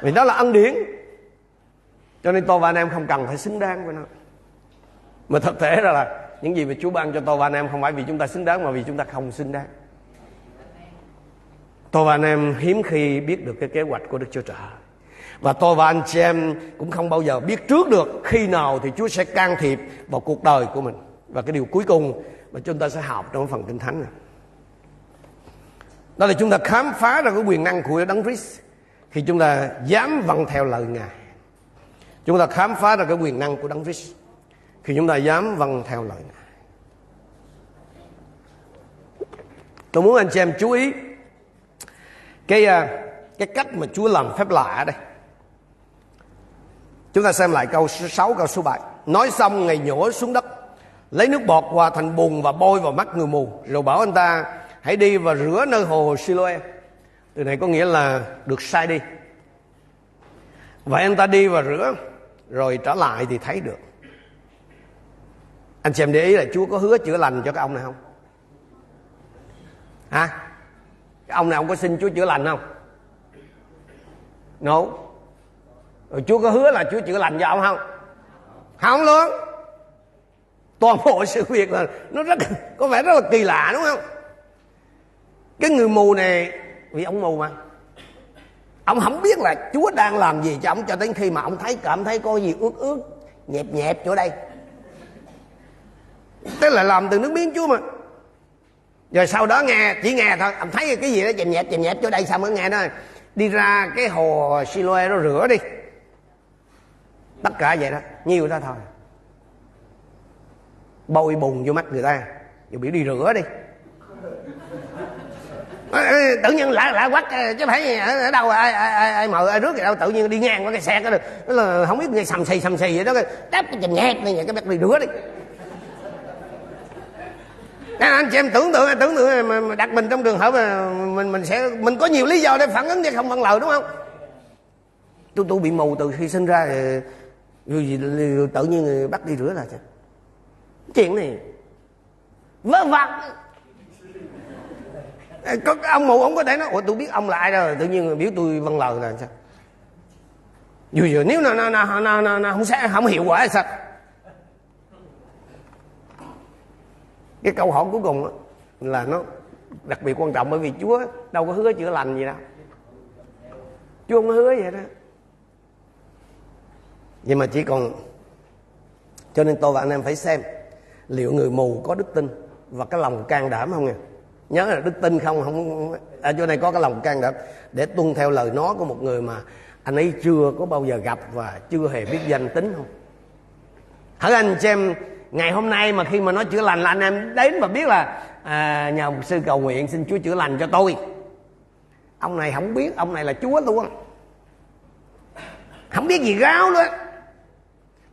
Vì đó là ân điển. Cho nên tôi và anh em không cần phải xứng đáng với nó. Mà thực tế ra là những gì mà Chúa ban cho tôi và anh em không phải vì chúng ta xứng đáng mà vì chúng ta không xứng đáng. Tôi và anh em hiếm khi biết được cái kế hoạch của Đức Chúa Trời. Và tôi và anh chị em cũng không bao giờ biết trước được khi nào thì Chúa sẽ can thiệp vào cuộc đời của mình. Và cái điều cuối cùng mà chúng ta sẽ học trong phần kinh thánh này. Đó là chúng ta khám phá ra cái quyền năng của đấng Christ khi chúng ta dám vâng theo lời ngài. Chúng ta khám phá ra cái quyền năng của đấng Christ khi chúng ta dám vâng theo lời ngài. Tôi muốn anh chị em chú ý cái à, cái cách mà Chúa làm phép lạ ở đây. Chúng ta xem lại câu số 6 câu số 7 nói xong ngày nhổ xuống đất lấy nước bọt hòa thành bùn và bôi vào mắt người mù. Rồi bảo anh ta, hãy đi và rửa nơi hồ Siloe. Từ này có nghĩa là được sai đi. Vậy anh ta đi và rửa, rồi trở lại thì thấy được. Anh xem để ý là Chúa có hứa chữa lành cho cái ông này không? Hả? Cái ông này ông có xin Chúa chữa lành không? No. Rồi Chúa có hứa là Chúa chữa lành cho ông không? Không luôn toàn bộ sự việc là nó rất có vẻ rất là kỳ lạ, đúng không? Cái người mù này, vì ông mù mà. Ông không biết là chúa đang làm gì cho ông cho đến khi mà ông thấy, cảm thấy có gì ướt ướt nhẹp nhẹp chỗ đây. Tức là làm từ nước miếng chúa mà. Rồi sau đó nghe, chỉ nghe thôi. Ông thấy cái gì đó chèm nhẹp chèm nhẹp chỗ đây, xong mới nghe đó đi ra cái hồ Siloe nó rửa đi. Tất cả vậy đó, nhiều đó thôi bôi bùn vô mắt người ta. Rồi biểu đi rửa đi. Tự nhiên lạ lạ quắc chứ phải ở đâu ai ai ai, ai mời ai rước gì đâu tự nhiên đi ngang qua cái xe cái đó là không biết nghe sầm xì sầm xì vậy đó đáp cái chùm nhẹt này cái bắt đi rửa đi. Nên anh chị em tưởng tượng tưởng tượng mà, đặt mình trong trường hợp mà mình mình sẽ mình có nhiều lý do để phản ứng chứ không phân lời đúng không? Tôi tôi bị mù từ khi sinh ra rồi, tự nhiên bắt đi rửa là chứ chuyện này vớ vặt có cái ông mù ông có thể nói ủa tôi biết ông là ai rồi tự nhiên biểu tôi vâng lời là sao? Dù dù nếu nào nào nào nào, nào, nào không sẽ không hiệu quả thì sao? Cái câu hỏi cuối cùng đó, là nó đặc biệt quan trọng bởi vì Chúa đâu có hứa chữa lành gì đâu. Chúa không hứa vậy đó. Nhưng mà chỉ còn cho nên tôi và anh em phải xem liệu người mù có đức tin và cái lòng can đảm không nè nhớ là đức tin không không ở chỗ này có cái lòng can đảm. Để tuân theo lời nói của một người mà anh ấy chưa có bao giờ gặp và chưa hề biết danh tính không? Hỡi anh xem ngày hôm nay mà khi mà nói chữa lành là anh em đến và biết là à, nhờ một sư cầu nguyện xin chúa chữa lành cho tôi. Ông này không biết ông này là chúa luôn. Không biết gì ráo nữa.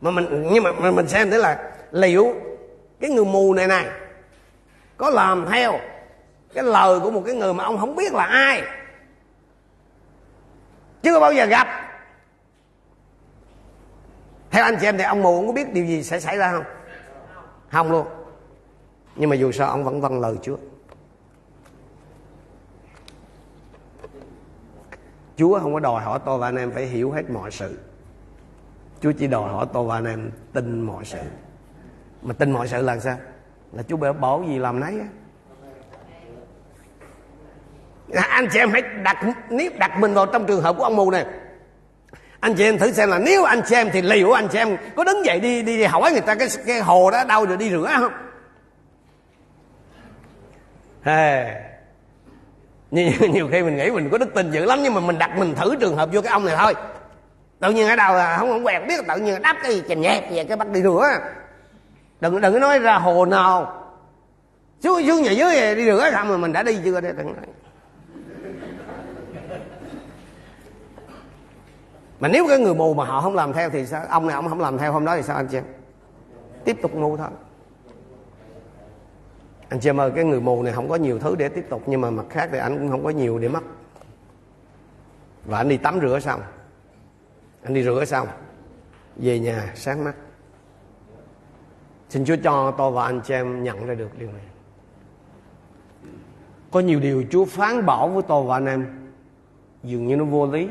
Mà mình nhưng mà mình xem thế là liệu cái người mù này này, có làm theo cái lời của một cái người mà ông không biết là ai. Chưa bao giờ gặp. Theo anh chị em thì ông mù không có biết điều gì sẽ xảy ra không? Không luôn. Nhưng mà dù sao ông vẫn vâng lời chúa. Chúa không có đòi hỏi tôi và anh em phải hiểu hết mọi sự. Chúa chỉ đòi hỏi tôi và anh em tin mọi sự mà tin mọi sự là sao? Là chú bé bỏ gì làm nấy á. À, anh chị em hãy đặt nếu đặt mình vào trong trường hợp của ông mù này. Anh chị em thử xem là nếu anh chị em thì liệu anh chị em có đứng dậy đi đi, đi hỏi người ta cái cái hồ đó đâu rồi đi rửa không? Hey. nhiều, nhiều khi mình nghĩ mình có đức tin dữ lắm nhưng mà mình đặt mình thử trường hợp vô cái ông này thôi. Tự nhiên ở đâu là không không quen biết tự nhiên đắp cái gì chèn nhẹp về cái bắt đi rửa đừng đừng nói ra hồ nào. Xuống xuống nhà dưới đi rửa xong rồi mình đã đi chưa? Đây đừng nói mà nếu cái người mù mà họ không làm theo thì sao? Ông này ông không làm theo, hôm đó thì sao anh chị em? Tiếp tục ngu thôi. Anh chị em ơi, cái người mù này không có nhiều thứ để tiếp tục, nhưng mà mặt khác thì anh cũng không có nhiều để mất và anh đi tắm rửa xong. Anh đi rửa xong. Về nhà, sáng mắt xin chúa cho tôi và anh chị em nhận ra được điều này. Có nhiều điều chúa phán bảo với tôi và anh em. Dường như nó vô lý.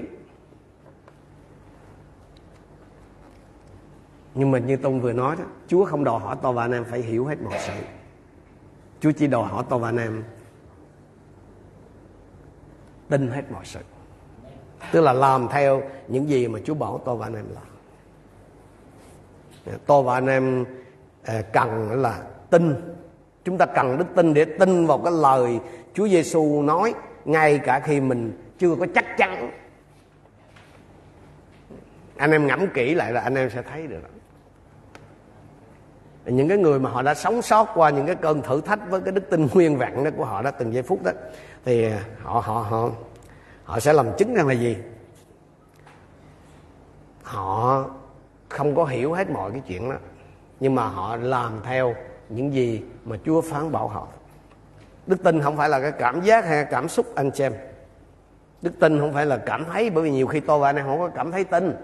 Nhưng mà như Tông vừa nói đó, Chúa không đòi hỏi tôi và anh em phải hiểu hết mọi sự. Chúa chỉ đòi hỏi tôi và anh em tin hết mọi sự. Tức là làm theo những gì mà Chúa bảo tôi và anh em làm. Tôi và anh em Ờ, cần là tin. Chúng ta cần đức tin để tin vào cái lời Chúa Giêsu nói, ngay cả khi mình chưa có chắc chắn. Anh em ngẫm kỹ lại là anh em sẽ thấy được. Đó những cái người mà họ đã sống sót qua những cái cơn thử thách với cái đức tin nguyên vẹn đó của họ đó, từng giây phút đó, thì họ họ họ họ sẽ làm chứng rằng là gì? Họ không có hiểu hết mọi cái chuyện đó nhưng mà họ làm theo những gì mà Chúa phán bảo họ. Đức tin không phải là cái cảm giác hay cảm xúc anh chị em. Đức tin không phải là cảm thấy, bởi vì nhiều khi tôi và anh em không có cảm thấy tin.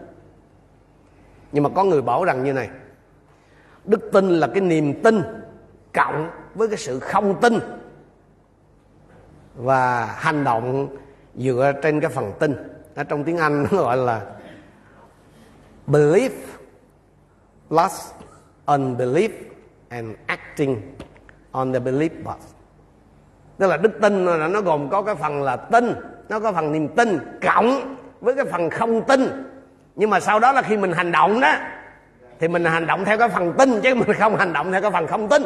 Nhưng mà có người bảo rằng như này, đức tin là cái niềm tin cộng với cái sự không tin và hành động dựa trên cái phần tin. Ở trong tiếng anh nó gọi là belief plus unbelief and acting on the belief part tức là đức tin là nó gồm có cái phần là tin, nó có phần niềm tin cộng với cái phần không tin. Nhưng mà sau đó là khi mình hành động đó, thì mình hành động theo cái phần tin chứ mình không hành động theo cái phần không tin.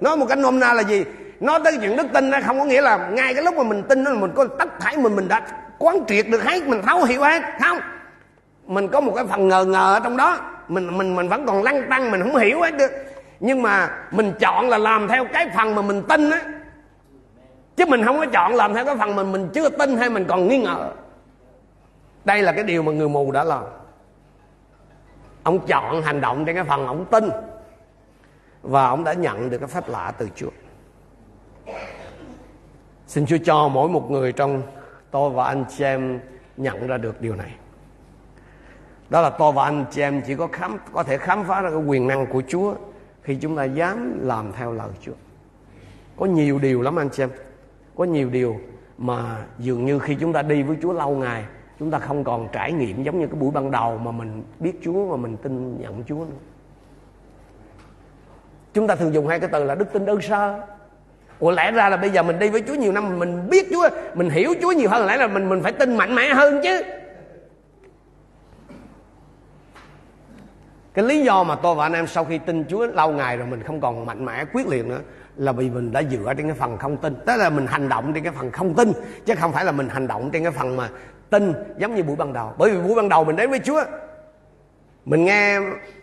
Nói một cách nôm na là gì? Nói tới chuyện đức tin nó không có nghĩa là ngay cái lúc mà mình tin đó mình có tất thảy mình mình đã quán triệt được hết, mình thấu hiểu hết. Không. Mình có một cái phần ngờ ngờ ở trong đó mình mình mình vẫn còn lăng tăng, mình không hiểu hết được. Nhưng mà mình chọn là làm theo cái phần mà mình tin á. Chứ mình không có chọn làm theo cái phần mình mình chưa tin hay mình còn nghi ngờ. Đây là cái điều mà người mù đã làm. Ông chọn hành động trên cái phần ông tin. Và ông đã nhận được cái phép lạ từ Chúa. Xin Chúa cho mỗi một người trong tôi và anh chị em nhận ra được điều này đó là tôi và anh chị em chỉ có khám, có thể khám phá ra cái quyền năng của Chúa khi chúng ta dám làm theo lời Chúa. Có nhiều điều lắm anh chị em. Có nhiều điều mà dường như khi chúng ta đi với Chúa lâu ngày, chúng ta không còn trải nghiệm giống như cái buổi ban đầu mà mình biết Chúa và mình tin nhận Chúa nữa. Chúng ta thường dùng hai cái từ là đức tin đơn sơ. Ủa, lẽ ra là bây giờ mình đi với Chúa nhiều năm, Mình biết Chúa, Mình hiểu Chúa nhiều hơn, Lẽ là mình mình phải tin mạnh mẽ hơn chứ. Cái lý do mà tôi và anh em sau khi tin Chúa lâu ngày rồi Mình không còn mạnh mẽ, quyết liệt nữa Là vì mình đã dựa trên cái phần không tin. Tức là mình hành động trên cái phần không tin, Chứ không phải là mình hành động trên cái phần mà tin giống như buổi ban đầu. Bởi vì buổi ban đầu mình đến với chúa, mình nghe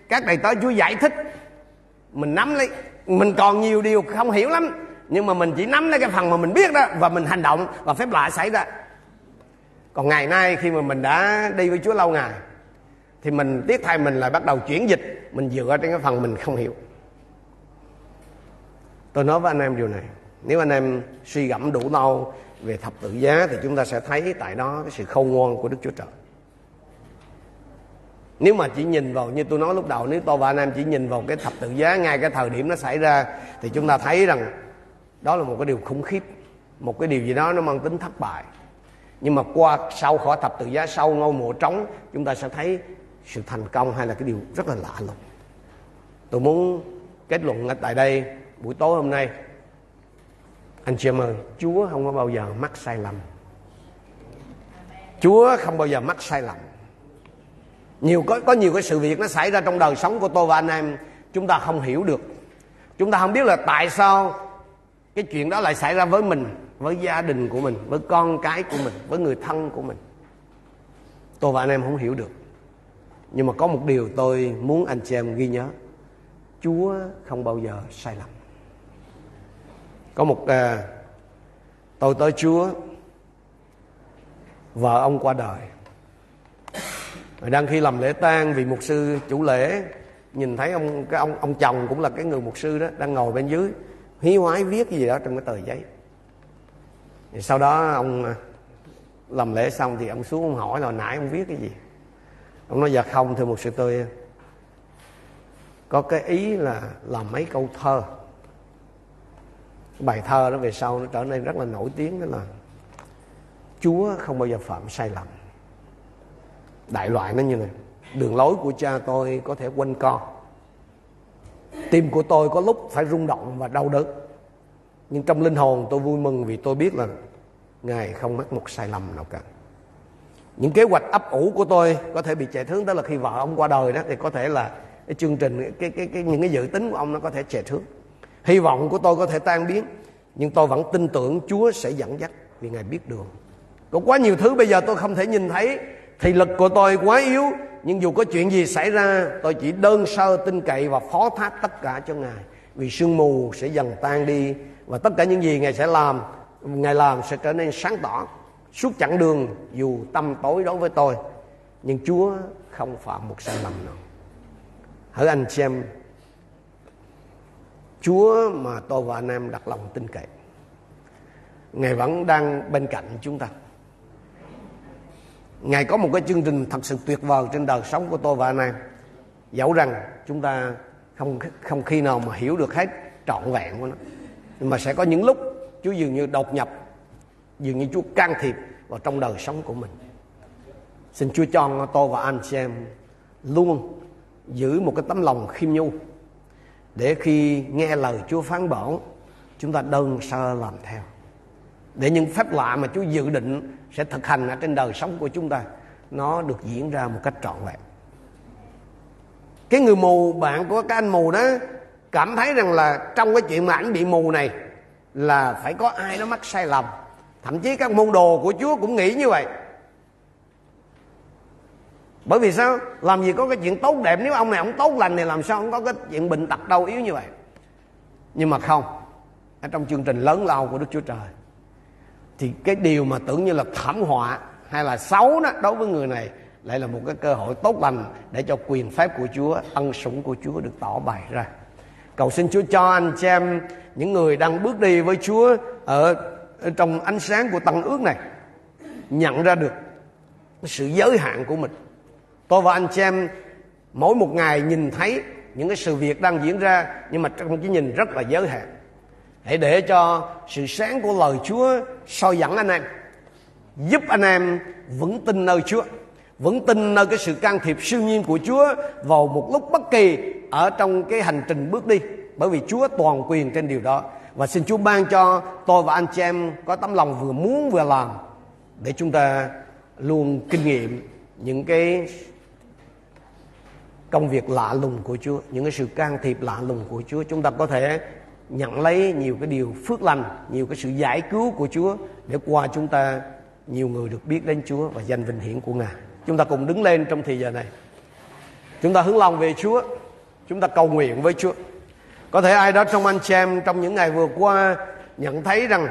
các đầy tớ chúa giải thích, mình nắm lấy, mình còn nhiều điều không hiểu lắm, nhưng mà mình chỉ nắm lấy cái phần mà mình biết đó và mình hành động và phép lạ xảy ra. Còn ngày nay khi mà mình đã đi với chúa lâu ngày thì mình tiếc thay mình lại bắt đầu chuyển dịch mình dựa trên cái phần mình không hiểu tôi nói với anh em điều này nếu anh em suy gẫm đủ lâu về thập tự giá thì chúng ta sẽ thấy tại đó cái sự khôn ngoan của Đức Chúa Trời. Nếu mà chỉ nhìn vào như tôi nói lúc đầu nếu tôi và anh em chỉ nhìn vào cái thập tự giá ngay cái thời điểm nó xảy ra thì chúng ta thấy rằng đó là một cái điều khủng khiếp, một cái điều gì đó nó mang tính thất bại. Nhưng mà qua sau khỏi thập tự giá sau ngôi mộ trống chúng ta sẽ thấy sự thành công hay là cái điều rất là lạ lùng. Tôi muốn kết luận ở tại đây buổi tối hôm nay. Anh chị em ơi, chúa không có bao giờ mắc sai lầm. Chúa không bao giờ mắc sai lầm. Nhiều có có nhiều cái sự việc nó xảy ra trong đời sống của tôi và anh em, chúng ta không hiểu được. Chúng ta không biết là tại sao cái chuyện đó lại xảy ra với mình, với gia đình của mình, với con cái của mình, với người thân của mình. Tôi và anh em không hiểu được nhưng mà có một điều tôi muốn anh chị em ghi nhớ. Chúa không bao giờ sai lầm. Có một à, tôi tới chúa vợ ông qua đời. Đang khi làm lễ tang vì mục sư chủ lễ nhìn thấy ông cái ông ông chồng cũng là cái người mục sư đó đang ngồi bên dưới hí hoái viết cái gì đó trong cái tờ giấy. Thì sau đó ông à, làm lễ xong thì ông xuống ông hỏi là nãy ông viết cái gì? Ông nói dạ không, thưa một sự tôi có cái ý là làm mấy câu thơ. Bài thơ đó về sau nó trở nên rất là nổi tiếng, đó là, chúa không bao giờ phạm sai lầm. Đại loại nó như này, đường lối của cha tôi có thể quanh co, tim của tôi có lúc phải rung động và đau đớn, nhưng trong linh hồn tôi vui mừng vì tôi biết là ngài không mắc một sai lầm nào cả những kế hoạch ấp ủ của tôi có thể bị chạy hướng đó là khi vợ ông qua đời đó thì có thể là cái chương trình cái, cái, cái những cái dự tính của ông nó có thể chạy hướng hy vọng của tôi có thể tan biến nhưng tôi vẫn tin tưởng Chúa sẽ dẫn dắt vì ngài biết đường. Có quá nhiều thứ bây giờ tôi không thể nhìn thấy thì lực của tôi quá yếu nhưng dù có chuyện gì xảy ra tôi chỉ đơn sơ tin cậy và phó thác tất cả cho ngài vì sương mù sẽ dần tan đi và tất cả những gì ngài sẽ làm ngài làm sẽ trở nên sáng tỏ suốt chặng đường dù tâm tối đối với tôi nhưng chúa không phạm một sai lầm nào. Hỡi anh xem, chúa mà tôi và anh em đặt lòng tin cậy ngài vẫn đang bên cạnh chúng ta. Ngài có một cái chương trình thật sự tuyệt vời trên đời sống của tôi và anh em. Dẫu rằng chúng ta không không khi nào mà hiểu được hết trọn vẹn của nó nhưng mà sẽ có những lúc Chúa dường như đột nhập dường như Chúa can thiệp vào trong đời sống của mình. Xin Chúa cho tôi và anh chị em luôn giữ một cái tấm lòng khiêm nhu để khi nghe lời Chúa phán bảo, chúng ta đơn sơ làm theo. Để những phép lạ mà Chúa dự định sẽ thực hành ở trên đời sống của chúng ta, nó được diễn ra một cách trọn vẹn. Cái người mù, bạn của cái anh mù đó, cảm thấy rằng là trong cái chuyện mà ảnh bị mù này là phải có ai đó mắc sai lầm thậm chí các môn đồ của chúa cũng nghĩ như vậy. Bởi vì sao? Làm gì có cái chuyện tốt đẹp? Nếu ông này ông tốt lành thì làm sao không có cái chuyện bệnh tật đau yếu như vậy? Nhưng mà không. Ở trong chương trình lớn lao của đức chúa trời thì cái điều mà tưởng như là thảm họa hay là xấu đó đối với người này lại là một cái cơ hội tốt lành để cho quyền phép của Chúa, ân sủng của Chúa được tỏ bày ra. Cầu xin Chúa cho anh chị em những người đang bước đi với Chúa ở, ở trong ánh sáng của tăng ước này nhận ra được sự giới hạn của mình. Tôi và anh chị em mỗi một ngày nhìn thấy những cái sự việc đang diễn ra nhưng mà trong cái nhìn rất là giới hạn. Hãy để cho sự sáng của lời Chúa soi dẫn anh em, giúp anh em vững tin nơi Chúa vững tin nơi cái sự can thiệp siêu nhiên của Chúa vào một lúc bất kỳ ở trong cái hành trình bước đi bởi vì Chúa toàn quyền trên điều đó và xin Chúa ban cho tôi và anh chị em có tấm lòng vừa muốn vừa làm để chúng ta luôn kinh nghiệm những cái công việc lạ lùng của Chúa, những cái sự can thiệp lạ lùng của Chúa, chúng ta có thể nhận lấy nhiều cái điều phước lành, nhiều cái sự giải cứu của Chúa để qua chúng ta nhiều người được biết đến Chúa và danh vinh hiển của Ngài. Chúng ta cùng đứng lên trong thời giờ này. Chúng ta hướng lòng về Chúa. Chúng ta cầu nguyện với Chúa. Có thể ai đó trong anh chị em trong những ngày vừa qua nhận thấy rằng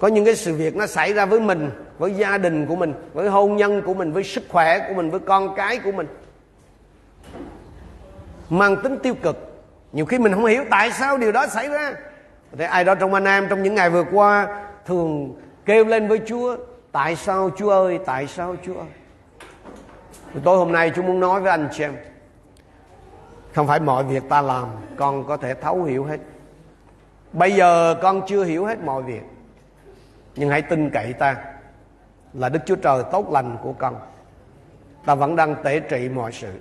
có những cái sự việc nó xảy ra với mình, với gia đình của mình, với hôn nhân của mình, với sức khỏe của mình, với con cái của mình. Mang tính tiêu cực. Nhiều khi mình không hiểu tại sao điều đó xảy ra. Có thể ai đó trong anh em trong những ngày vừa qua thường kêu lên với Chúa Tại sao Chúa ơi Tại sao Chúa ơi tôi hôm nay Chúa muốn nói với anh chị em không phải mọi việc ta làm, Con có thể thấu hiểu hết. Bây giờ con chưa hiểu hết mọi việc. Nhưng hãy tin cậy ta, Là Đức Chúa Trời tốt lành của con. Ta vẫn đang tể trị mọi sự.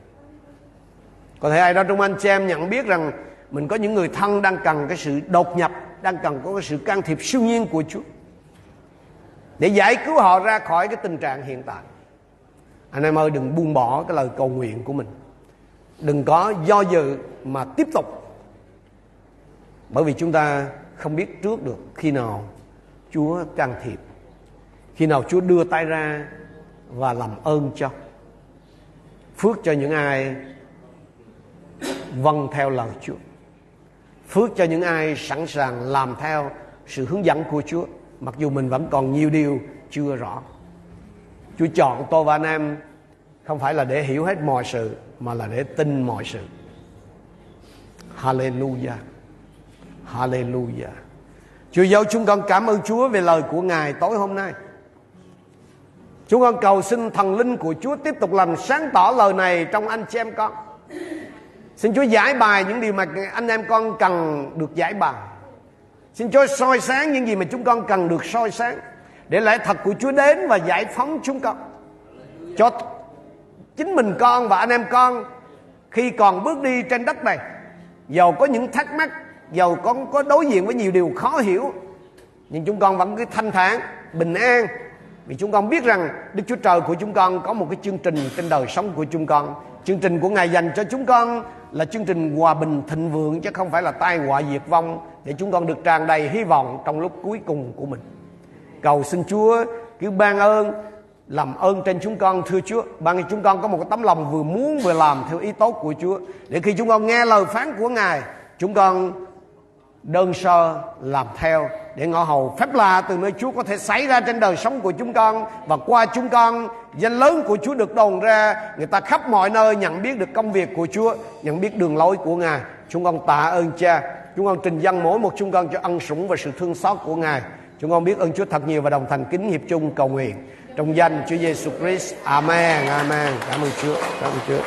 Có thể ai đó trong anh chị em nhận biết rằng Mình có những người thân đang cần cái sự đột nhập, Đang cần có cái sự can thiệp siêu nhiên của Chúa. Để giải cứu họ ra khỏi cái tình trạng hiện tại. Anh em ơi, đừng buông bỏ cái lời cầu nguyện của mình đừng có do dự mà tiếp tục. Bởi vì chúng ta không biết trước được khi nào Chúa can thiệp, khi nào Chúa đưa tay ra và làm ơn cho. Phước cho những ai vâng theo lời Chúa. Phước cho những ai sẵn sàng làm theo sự hướng dẫn của Chúa, mặc dù mình vẫn còn nhiều điều chưa rõ. Chúa chọn tôi và anh em không phải là để hiểu hết mọi sự mà là để tin mọi sự. Hallelujah. Hallelujah. Chúa dấu chúng con cảm ơn Chúa về lời của Ngài tối hôm nay. Chúng con cầu xin thần linh của Chúa tiếp tục làm sáng tỏ lời này trong anh chị em con. Xin Chúa giải bài những điều mà anh em con cần được giải bài. Xin Chúa soi sáng những gì mà chúng con cần được soi sáng Để lẽ thật của Chúa đến và giải phóng chúng con. Cho chính mình con và anh em con Khi còn bước đi trên đất này Dầu có những thắc mắc Dầu có, có đối diện với nhiều điều khó hiểu. Nhưng chúng con vẫn cứ thanh thản Bình an. Vì chúng con biết rằng Đức Chúa Trời của chúng con Có một cái chương trình trên đời sống của chúng con. Chương trình của Ngài dành cho chúng con Là chương trình hòa bình thịnh vượng Chứ không phải là tai họa diệt vong Để chúng con được tràn đầy hy vọng Trong lúc cuối cùng của mình. Cầu xin Chúa cứ ban ơn làm ơn trên chúng con, thưa Chúa. Ban cho chúng con có một tấm lòng vừa muốn vừa làm theo ý tốt của Chúa. Để khi chúng con nghe lời phán của Ngài, chúng con đơn sơ làm theo để ngõ hầu phép lạ từ nơi Chúa có thể xảy ra trên đời sống của chúng con và qua chúng con. Danh lớn của Chúa được đồn ra, người ta khắp mọi nơi nhận biết được công việc của Chúa, nhận biết đường lối của Ngài. Chúng con tạ ơn Cha. Chúng con trình dân mỗi một chúng con cho ân sủng và sự thương xót của Ngài. Chúng con biết ơn Chúa thật nhiều và đồng thành kính hiệp chung cầu nguyện trong danh Chúa Giêsu Christ. Amen. Amen. Cảm ơn Chúa. Cảm ơn Chúa.